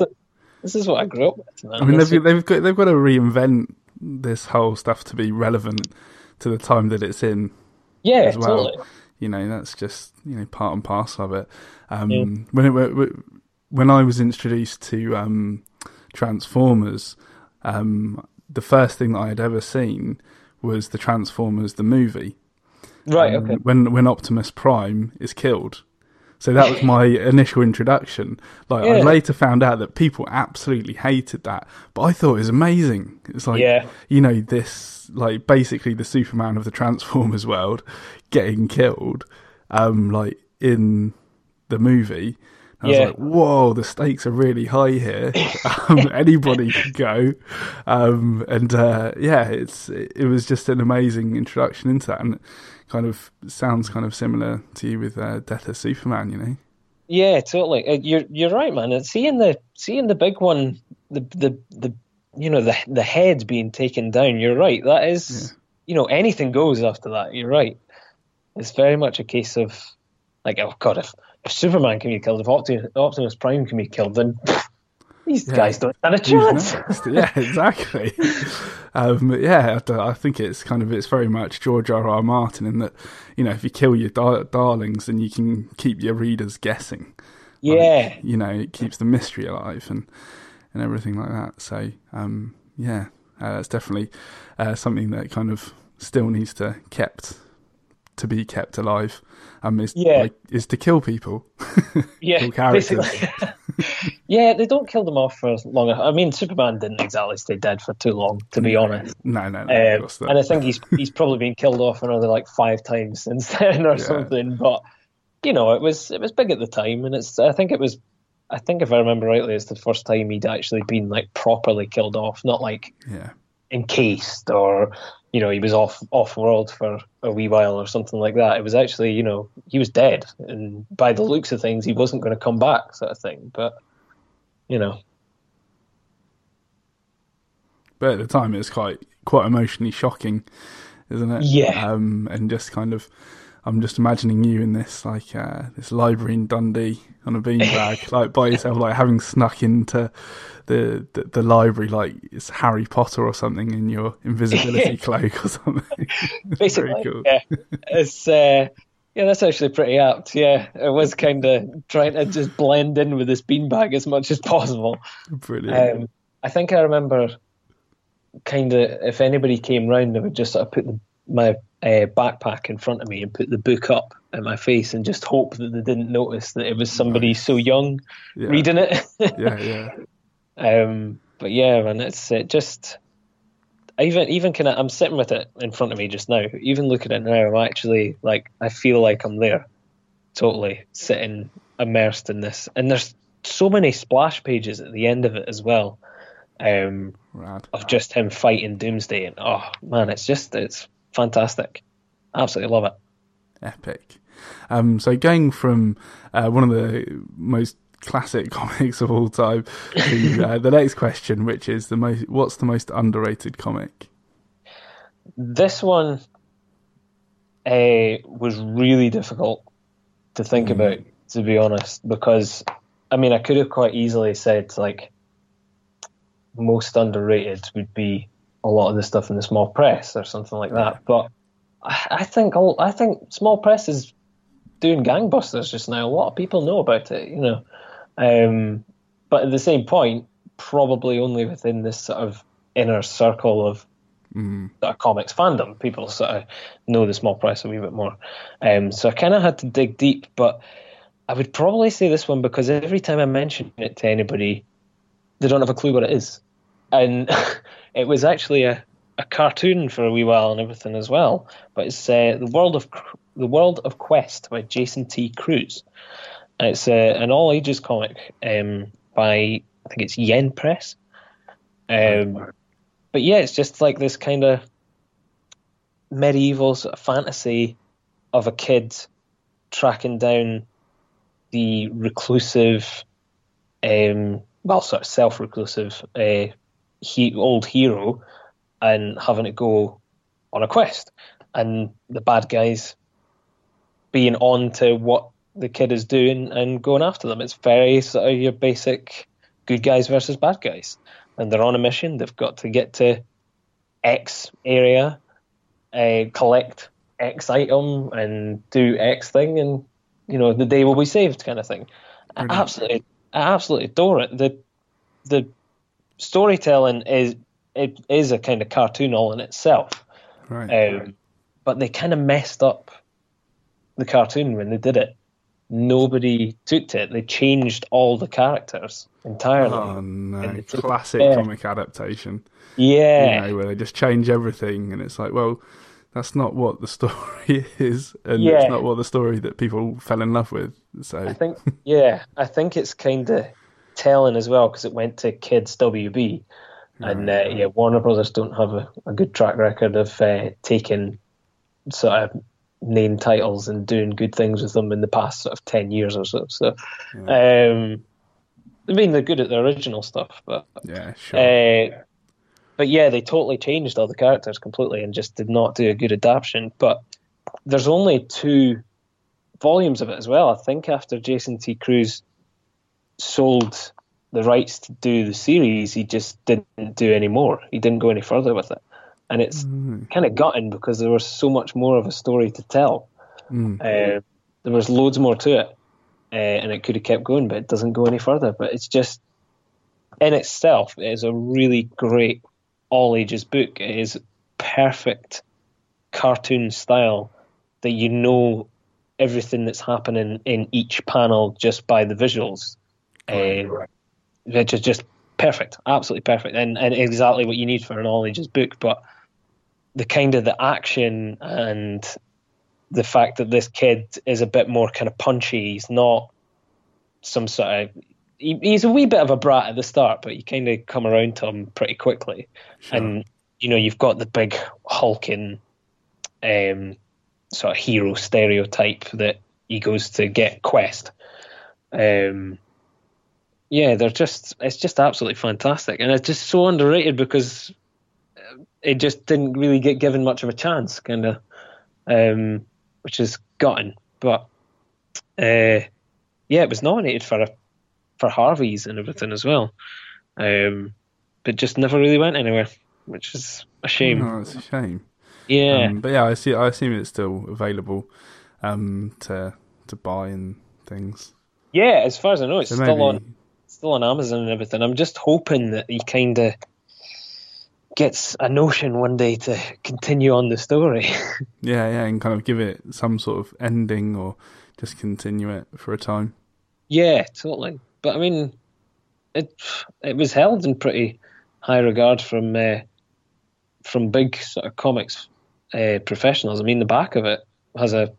Speaker 2: this is what I grew up with. Man.
Speaker 1: I mean, they've, they've got they've got to reinvent this whole stuff to be relevant to the time that it's in.
Speaker 2: yeah,
Speaker 1: well.
Speaker 2: totally.
Speaker 1: You know, that's just you know part and parcel of it. Um,
Speaker 2: Yeah.
Speaker 1: When it, when- when I was introduced to um, Transformers, um, the first thing that I had ever seen was the Transformers the movie.
Speaker 2: Right.
Speaker 1: Um,
Speaker 2: Okay.
Speaker 1: When when Optimus Prime is killed. So that was my initial introduction. Like I later found out that people absolutely hated that, but I thought it was amazing. It's like
Speaker 2: Yeah.
Speaker 1: you know this like basically the Superman of the Transformers world getting killed, um, like in the movie. I was
Speaker 2: Yeah.
Speaker 1: like, whoa, the stakes are really high here. <laughs> um, anybody could go. Um, and uh, yeah, it's it, it was just an amazing introduction into that, and kind of sounds kind of similar to you with uh, Death of Superman. You know,
Speaker 2: Yeah, totally. Uh, You're you're right, man. And seeing the seeing the big one, the the the you know the the head being taken down. You're right. That is, you know, anything goes after that. You're right. It's very much a case of like, oh god, if if Superman can be killed, if Optimus, Optimus Prime can be killed, then these
Speaker 1: Yeah.
Speaker 2: guys don't stand a chance. <laughs>
Speaker 1: yeah, exactly. <laughs> um, yeah, I think it's kind of it's very much George R. R. Martin in that you know if you kill your dar- darlings, then you can keep your readers guessing.
Speaker 2: Yeah,
Speaker 1: you know, it keeps the mystery alive and and everything like that. So um, yeah, uh, it's definitely uh, something that kind of still needs to kept to be kept alive. Um, is
Speaker 2: Yeah.
Speaker 1: like, is to kill people. <laughs>
Speaker 2: yeah, basically. <laughs> yeah, they don't kill them off for long. I mean, Superman didn't exactly stay dead for too long, to be honest.
Speaker 1: No, no, no.
Speaker 2: Um, and I think he's he's probably been killed off another like five times since <laughs> then or
Speaker 1: Yeah.
Speaker 2: something. But you know, it was it was big at the time, and it's I think it was I think if I remember rightly, it's the first time he'd actually been like properly killed off, not like
Speaker 1: yeah,
Speaker 2: encased or you know he was off off world for a wee while or something like that. It was actually you know he was dead, and by the looks of things, he wasn't going to come back, sort of thing. But you know,
Speaker 1: but at the time it was quite quite emotionally shocking, isn't it?
Speaker 2: Yeah.
Speaker 1: Um, and just kind of, I'm just imagining you in this like uh, this library in Dundee on a beanbag, <laughs> like by yourself, like having snuck into the, the the library, like it's Harry Potter or something in your invisibility <laughs> cloak or something. <laughs>
Speaker 2: basically,
Speaker 1: cool.
Speaker 2: yeah, it's uh, yeah, that's actually pretty apt. Yeah, it was kind of trying to just blend in with this beanbag as much as possible.
Speaker 1: Brilliant.
Speaker 2: Um, I think I remember kind of if anybody came round, I would just sort of put the, my uh, backpack in front of me and put the book up at my face and just hope that they didn't notice that it was somebody so young
Speaker 1: yeah.
Speaker 2: reading it.
Speaker 1: yeah, yeah, <laughs>
Speaker 2: um, but yeah, man, it's it just. Even even kind of I'm sitting with it in front of me just now. Even looking at it now, I'm actually like I feel like I'm there, totally sitting immersed in this. And there's so many splash pages at the end of it as well, um, of just him fighting Doomsday. And oh man, it's just it's fantastic. Absolutely love it.
Speaker 1: epic. Um, so going from uh, one of the most classic <laughs> comics of all time to uh, <laughs> the next question, which is the most what's the most underrated comic?
Speaker 2: This one uh, was really difficult to think
Speaker 1: Mm.
Speaker 2: about, to be honest, because I mean, I could have quite easily said like most underrated would be a lot of the stuff in the small press or something like that. But I, think all- I think small press is doing gangbusters just now. A lot of people know about it, you know. Um, but at the same point, probably only within this sort of inner circle of
Speaker 1: Mm,
Speaker 2: sort of comics fandom. People sort of know the small press a wee bit more. Um, so I kind of had to dig deep, but I would probably say this one because every time I mention it to anybody, they don't have a clue what it is. And <laughs> it was actually a, a cartoon for a wee while and everything as well. But it's uh, the world of the world of Quest by Jason T. Kruse. And it's uh, an all ages comic um, by I think it's Yen Press. Um, but yeah, it's just like this kind of medieval sort of fantasy of a kid tracking down the reclusive, um, well, sort of self-reclusive uh, he, old hero and having to go on a quest, and the bad guys being on to what the kid is doing and going after them. It's very sort of your basic good guys versus bad guys, and they're on a mission. They've got to get to X area, uh, collect X item, and do X thing, and you know the day will be saved, kind of thing. I absolutely, I absolutely adore it. the The storytelling is it is a kind of cartoon all in itself,
Speaker 1: right?
Speaker 2: Um, but they kind of messed up the cartoon when they did it. Nobody took to it. They changed all the characters entirely.
Speaker 1: Oh no! Classic
Speaker 2: yeah.
Speaker 1: comic adaptation.
Speaker 2: Yeah,
Speaker 1: you know, where they just change everything, and it's like, well, that's not what the <laughs> story is, and
Speaker 2: Yeah.
Speaker 1: it's not what the story that people fell in love with. So
Speaker 2: I think yeah, I think it's kind of telling as well because it went to Kids WB, and uh, yeah, Warner Brothers don't have a, a good track record of uh, taking sort of name titles and doing good things with them in the past sort of ten years or so. So, um, I mean, they're good at the original stuff, but
Speaker 1: yeah, sure.
Speaker 2: uh, but yeah, they totally changed all the characters completely and just did not do a good adaptation. But there's only two volumes of it as well. I think after Jason T. Kruse sold the rights to do the series, he just didn't do any more. He didn't go any further with it, and it's kind of gutting because there was so much more of a story to tell.
Speaker 1: Mm.
Speaker 2: Uh, there was loads more to it, uh, and it could have kept going, but it doesn't go any further. But it's just in itself, it is a really great all ages book. It is perfect cartoon style that you know everything that's happening in each panel just by the visuals. Uh, which is just perfect, absolutely perfect, and and exactly what you need for an all ages book. But the kind of the action and the fact that this kid is a bit more kind of punchy. He's not some sort of. He, he's a wee bit of a brat at the start, but you kind of come around to him pretty quickly. And you know, you've got the big hulking, um, sort of hero stereotype that he goes to get Quest. Um, yeah, they're just it's just absolutely fantastic, and it's just so underrated because it just didn't really get given much of a chance, kind of, um, which is gutting. But uh, yeah, it was nominated for a, for Harvey's and everything as well, um, but just never really went anywhere, which is a shame.
Speaker 1: Oh, it's a shame.
Speaker 2: Yeah,
Speaker 1: Um, but yeah, I see. I assume it's still available um, to to buy and things.
Speaker 2: yeah. As far as I know, it's
Speaker 1: So
Speaker 2: still
Speaker 1: maybe-
Speaker 2: on still on Amazon and everything. I'm just hoping that he kind of gets a notion one day to continue on the story. <laughs>
Speaker 1: Yeah, yeah, and kind of give it some sort of ending or just continue it for a time.
Speaker 2: Yeah, totally. But I mean, it it was held in pretty high regard from uh, from big sort of comics uh, professionals. I mean, the back of it has a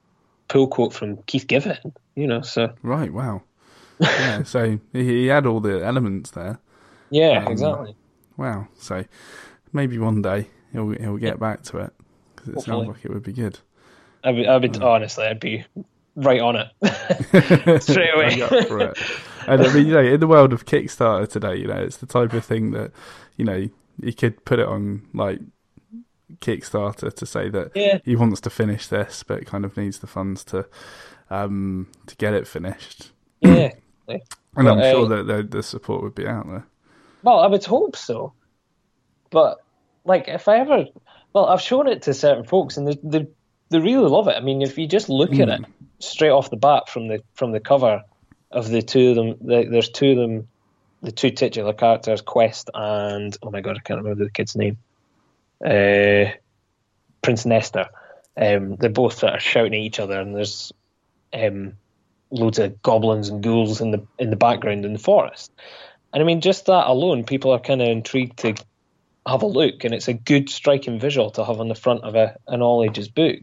Speaker 2: pull quote from Keith Giffen. You know, so
Speaker 1: Right. Wow. Yeah. <laughs> so he, he had all the elements there.
Speaker 2: yeah,
Speaker 1: Um,
Speaker 2: exactly.
Speaker 1: Wow. So maybe one day he'll he'll get back to it because it
Speaker 2: Hopefully.
Speaker 1: sounds like it would be good.
Speaker 2: I would, I would honestly, I'd be right on it <laughs> <laughs> straight away.
Speaker 1: Bang up for it. And I mean, you know, in the world of Kickstarter today, you know, it's the type of thing that you know you could put it on like Kickstarter to say that
Speaker 2: Yeah.
Speaker 1: he wants to finish this, but kind of needs the funds to um to get it finished.
Speaker 2: yeah. <clears throat>
Speaker 1: And
Speaker 2: But,
Speaker 1: I'm
Speaker 2: uh,
Speaker 1: sure that the, the support would be out there.
Speaker 2: Well, I would hope so. But like, if I ever, well, I've shown it to certain folks, and they they, they really love it. I mean, if you just look at it straight off the bat from the from the cover of the two of them, the, there's two of them, the two titular characters, Quest and oh my god, I can't remember the kid's name, uh, Prince Nestor. Um, they're both sort of shouting at each other, and there's um, loads of goblins and ghouls in the in the background in the forest. And I mean, just that alone, people are kind of intrigued to have a look, and it's a good striking visual to have on the front of a an all ages book.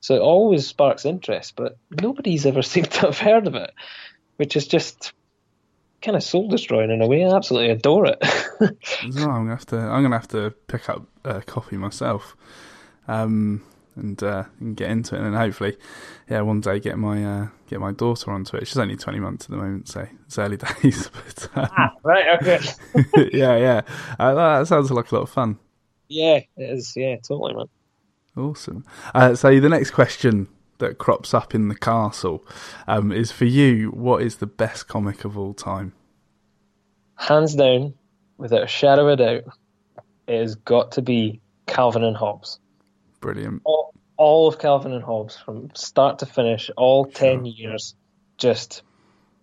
Speaker 2: So it always sparks interest, but nobody's ever <laughs> seemed to have heard of it, which is just kind of soul destroying in a way. I absolutely adore it. <laughs>
Speaker 1: So I'm gonna have to I'm gonna have to pick up a copy myself, um, and uh, and get into it, and hopefully, yeah, one day get my uh, get my daughter onto it. She's only 20 months at the moment, so it's early <laughs> days, but um,
Speaker 2: right, okay. <laughs>
Speaker 1: yeah, yeah, uh, that sounds like a lot of fun.
Speaker 2: Yeah, it is. Yeah, totally, man.
Speaker 1: Awesome. Uh, so the next question that crops up in the castle um, is for you. What is the best comic of all time?
Speaker 2: Hands down, without a shadow of a doubt, it has got to be Calvin and Hobbes.
Speaker 1: Brilliant.
Speaker 2: All, all of Calvin and Hobbes, from start to finish, all ten years, just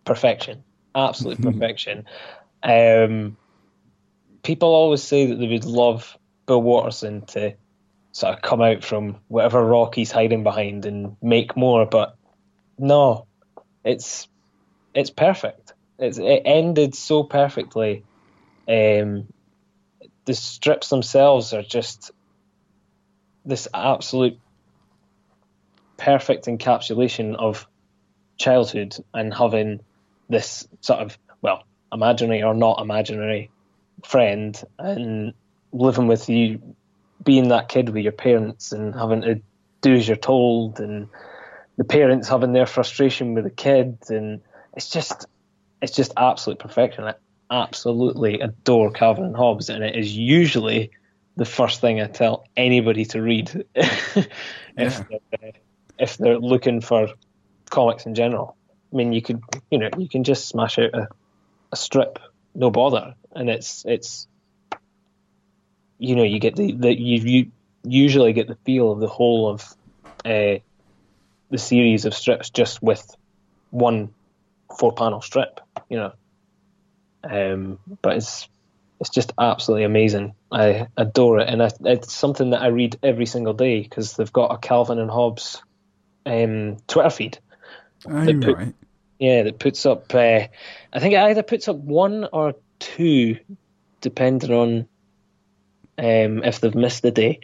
Speaker 2: perfection, absolute <laughs> perfection. Um, people always say that they would love Bill Watterson to sort of come out from whatever rock he's hiding behind and make more, but no, it's it's perfect. It's, it ended so perfectly. Um, the strips themselves are just this absolute perfect encapsulation of childhood and having this sort of well imaginary or not imaginary friend and living with you being that kid with your parents and having to do as you're told and the parents having their frustration with the kids and it's just it's just absolute perfection. I absolutely adore calvin and hobbes and it is usually the first thing i tell anybody to read <laughs> if
Speaker 1: Yeah.
Speaker 2: they're, if they're looking for comics in general. I mean you could you know you can just smash out a, a strip no bother. And it's it's you know you get the, the you, you usually get the feel of the whole of uh, the series of strips just with one four panel strip you know. Um, but it's it's just absolutely amazing I adore it and I, it's something that I read every single day because they've got a Calvin and Hobbes um, Twitter feed put-
Speaker 1: right.
Speaker 2: yeah, that puts up. Uh, I think it either puts up one or two, depending on um, if they've missed the day.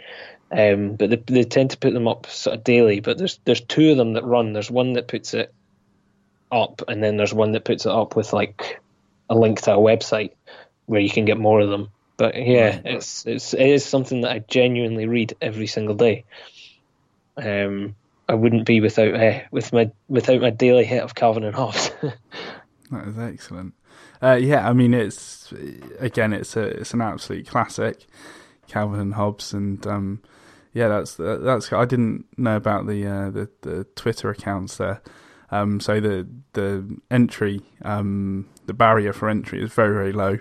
Speaker 2: Um, but they, they tend to put them up sort of daily. But there's there's two of them that run. There's one that puts it up, and then there's one that puts it up with like a link to a website where you can get more of them. But yeah,
Speaker 1: Right.
Speaker 2: it's it's it is something that I genuinely read every single day. Um, I wouldn't be without uh, with my without my daily hit of Calvin and Hobbes. <laughs>
Speaker 1: That is excellent. Uh, yeah, I mean, it's again, it's a it's an absolute classic, Calvin and Hobbes, and um, yeah, that's that's. I didn't know about the uh, the the Twitter accounts there. Um, so the the entry, um, the barrier for entry is very very low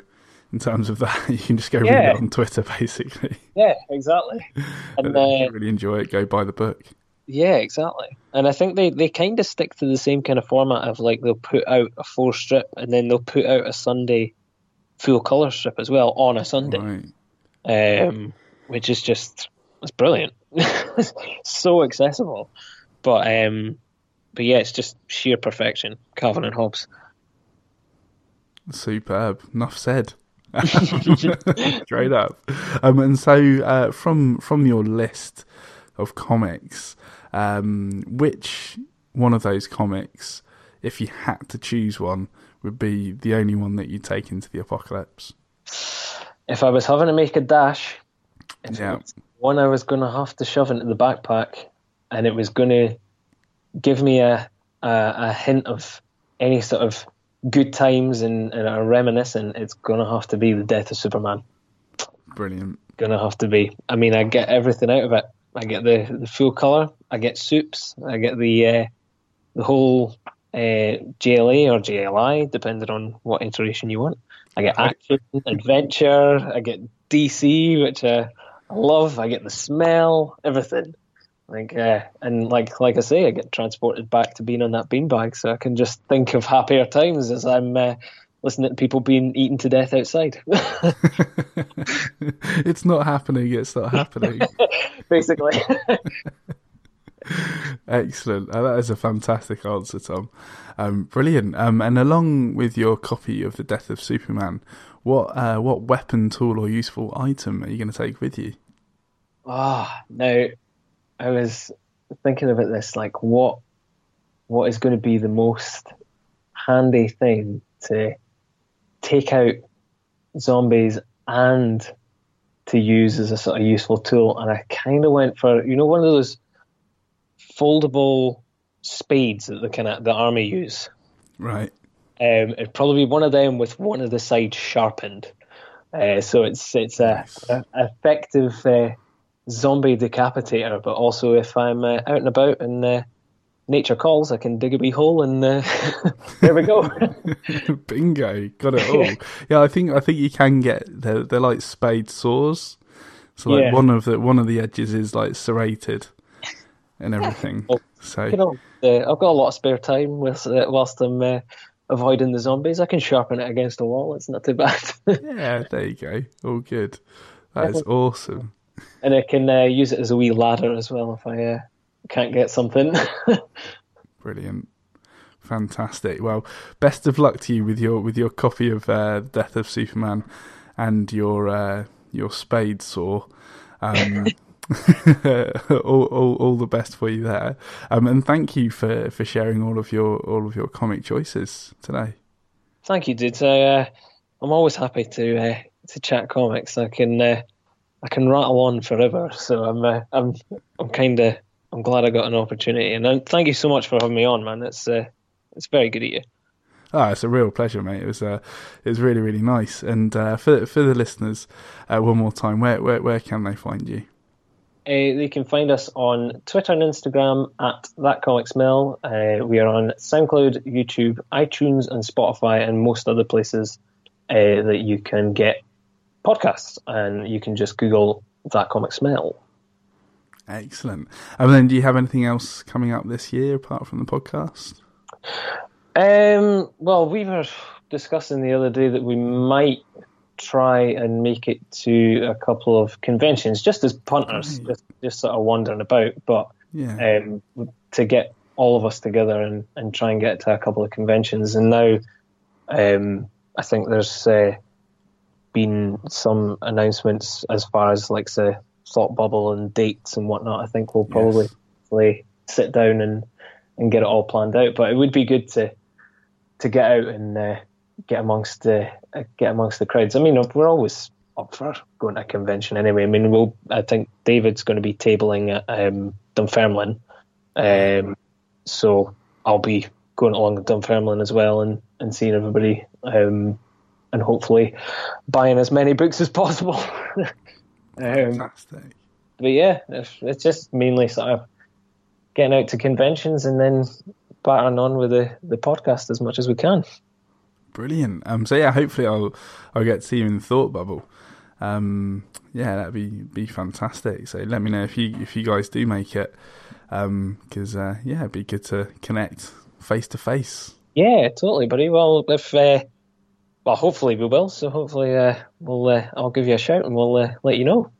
Speaker 1: in terms of that. <laughs> You can just go read it on Twitter, <laughs> basically.
Speaker 2: yeah, exactly. And <laughs>
Speaker 1: if
Speaker 2: uh,
Speaker 1: you really enjoy it, go buy the book.
Speaker 2: yeah, exactly. And I think they, they kind of stick to the same kind of format of like they'll put out a four strip and then they'll put out a Sunday full color strip as well on a Sunday,
Speaker 1: Right.
Speaker 2: um, which is just it's brilliant. so accessible, but um, but yeah, it's just sheer perfection. Calvin and Hobbes.
Speaker 1: Superb. Enough said. <laughs> Straight up. Um, and so, uh, from from your list of comics, um, which one of those comics, if you had to choose one, would be the only one that you'd take into the apocalypse?
Speaker 2: If I was having to make a dash,
Speaker 1: Yeah.
Speaker 2: one I was going to have to shove into the backpack, and it was going to give me a, a a hint of any sort of good times and, and a reminiscent, it's to have to be the death of Superman.
Speaker 1: Brilliant.
Speaker 2: To have to be. I mean, I get everything out of it. I get the, the full color. I get soups. I get the uh, the whole uh, JLA or JLI, depending on what iteration you want. I get action, adventure. I get DC, which uh, I love. I get the smell, everything. Like, uh, and like like I say, I get transported back to being on that beanbag, so I can just think of happier times as I'm uh, listening to people being eaten to death outside. <laughs>
Speaker 1: it's not happening. It's not happening. <laughs>
Speaker 2: Basically, <laughs>
Speaker 1: Excellent. Uh, that is a fantastic answer, Tom. Um, brilliant. Um, and along with your copy of The Death of Superman, what uh, what weapon, tool, or useful item are you going to take with you?
Speaker 2: Ah, now I was thinking about this, like what what is going to be the most handy thing to take out zombies and to use as a sort of useful tool, and I kind of went for you know one of those foldable spades that the kind of the army use.
Speaker 1: Right.
Speaker 2: Um, it'd probably be one of them with one of the sides sharpened, Uh, so it's it's a, a effective uh, zombie decapitator, but also if I'm uh, out and about and uh, nature calls, I can dig a wee hole and uh, <laughs> there we go. <laughs>
Speaker 1: Bingo, got it all. <laughs> yeah, I think I think you can get they're, they're like spade saws. So like
Speaker 2: Yeah.
Speaker 1: one of the one of the edges is like serrated and everything.
Speaker 2: Well,
Speaker 1: So
Speaker 2: you know, uh, I've got a lot of spare time with, uh, whilst I'm uh, avoiding the zombies. I can sharpen it against a wall. It's not too bad.
Speaker 1: yeah, there you go. All good. That is awesome. <laughs>
Speaker 2: and I can uh, use it as a wee ladder as well if I uh, can't get something. <laughs>
Speaker 1: Brilliant. Fantastic. Well, best of luck to you with your with your copy of uh, Death of Superman and your uh, your spade saw. Um, <laughs> all, all all the best for you there. Um, and thank you for, for sharing all of your all of your comic choices today.
Speaker 2: Thank you, dude. I, uh, I'm always happy to uh, to chat comics. I can uh, I can rattle on forever. So I'm uh, I'm I'm kind of I'm glad I got an opportunity. And uh, thank you so much for having me on, man. It's uh, it's very good of you.
Speaker 1: Ah, it's a real pleasure, mate. It was uh, it was really really nice. And uh, for for the listeners, uh, one more time, where where where can they find you?
Speaker 2: Uh, they can find us on Twitter and Instagram at That Comic Smell. Uh, we are on SoundCloud, YouTube, iTunes, and Spotify, and most other places uh, that you can get podcasts. And you can just Google That comic smell.
Speaker 1: Excellent. And then, do you have anything else coming up this year apart from the podcast?
Speaker 2: Um, well, we were discussing the other day that we might try and make it to a couple of conventions, just as punters,
Speaker 1: Right.
Speaker 2: just, just sort of wandering about, but
Speaker 1: Yeah.
Speaker 2: um, to get all of us together and, and try and get to a couple of conventions. And now, um, I think there's uh, been some announcements as far as like the thought bubble and dates and whatnot. I think we'll probably
Speaker 1: Yes.
Speaker 2: sit down and, and get it all planned out. But it would be good to to get out and uh, get amongst the uh, get amongst the crowds. I mean, we're always up for going to a convention anyway. I mean, we'll. I think David's going to be tabling at um, Dunfermline, um, so I'll be going along to Dunfermline as well and, and seeing everybody, um, and hopefully buying as many books as possible. <laughs> um,
Speaker 1: Fantastic.
Speaker 2: but yeah, it's, it's just mainly sort of getting out to conventions and then battering on with the, the podcast as much as we can.
Speaker 1: Brilliant. Um, so yeah, hopefully I'll I'll get to see you in the thought bubble. Um, yeah, that'd be be fantastic. So let me know if you if you guys do make it, because uh, yeah, it'd be good to connect face to face.
Speaker 2: Yeah, totally, buddy. Well, if uh, well, hopefully we will. So hopefully uh, we'll uh, I'll give you a shout and we'll uh, let you know.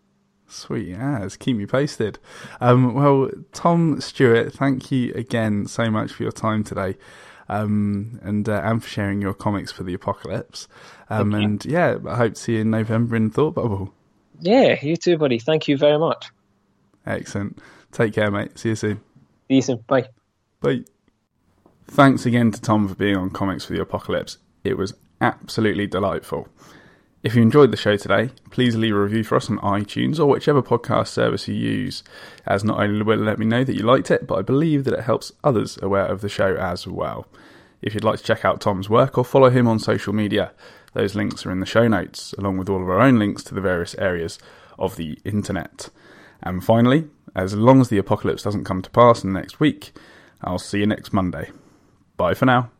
Speaker 1: Sweet as, keep me posted. Um, well, Tom Stewart, thank you again so much for your time today, um, and uh, and for sharing your comics for the apocalypse. Um, and yeah, I hope to see you in November in Thought Bubble.
Speaker 2: Yeah, you too, buddy. Thank you very much.
Speaker 1: Excellent. Take care, mate. See you soon.
Speaker 2: See you soon. Bye.
Speaker 1: Bye. Thanks again to Tom for being on Comics for the Apocalypse. It was absolutely delightful. If you enjoyed the show today, please leave a review for us on iTunes or whichever podcast service you use, as not only will it let me know that you liked it, but I believe that it helps others aware of the show as well. If you'd like to check out Tom's work or follow him on social media, those links are in the show notes, along with all of our own links to the various areas of the internet. And finally, as long as the apocalypse doesn't come to pass in the next week, I'll see you next Monday. Bye for now.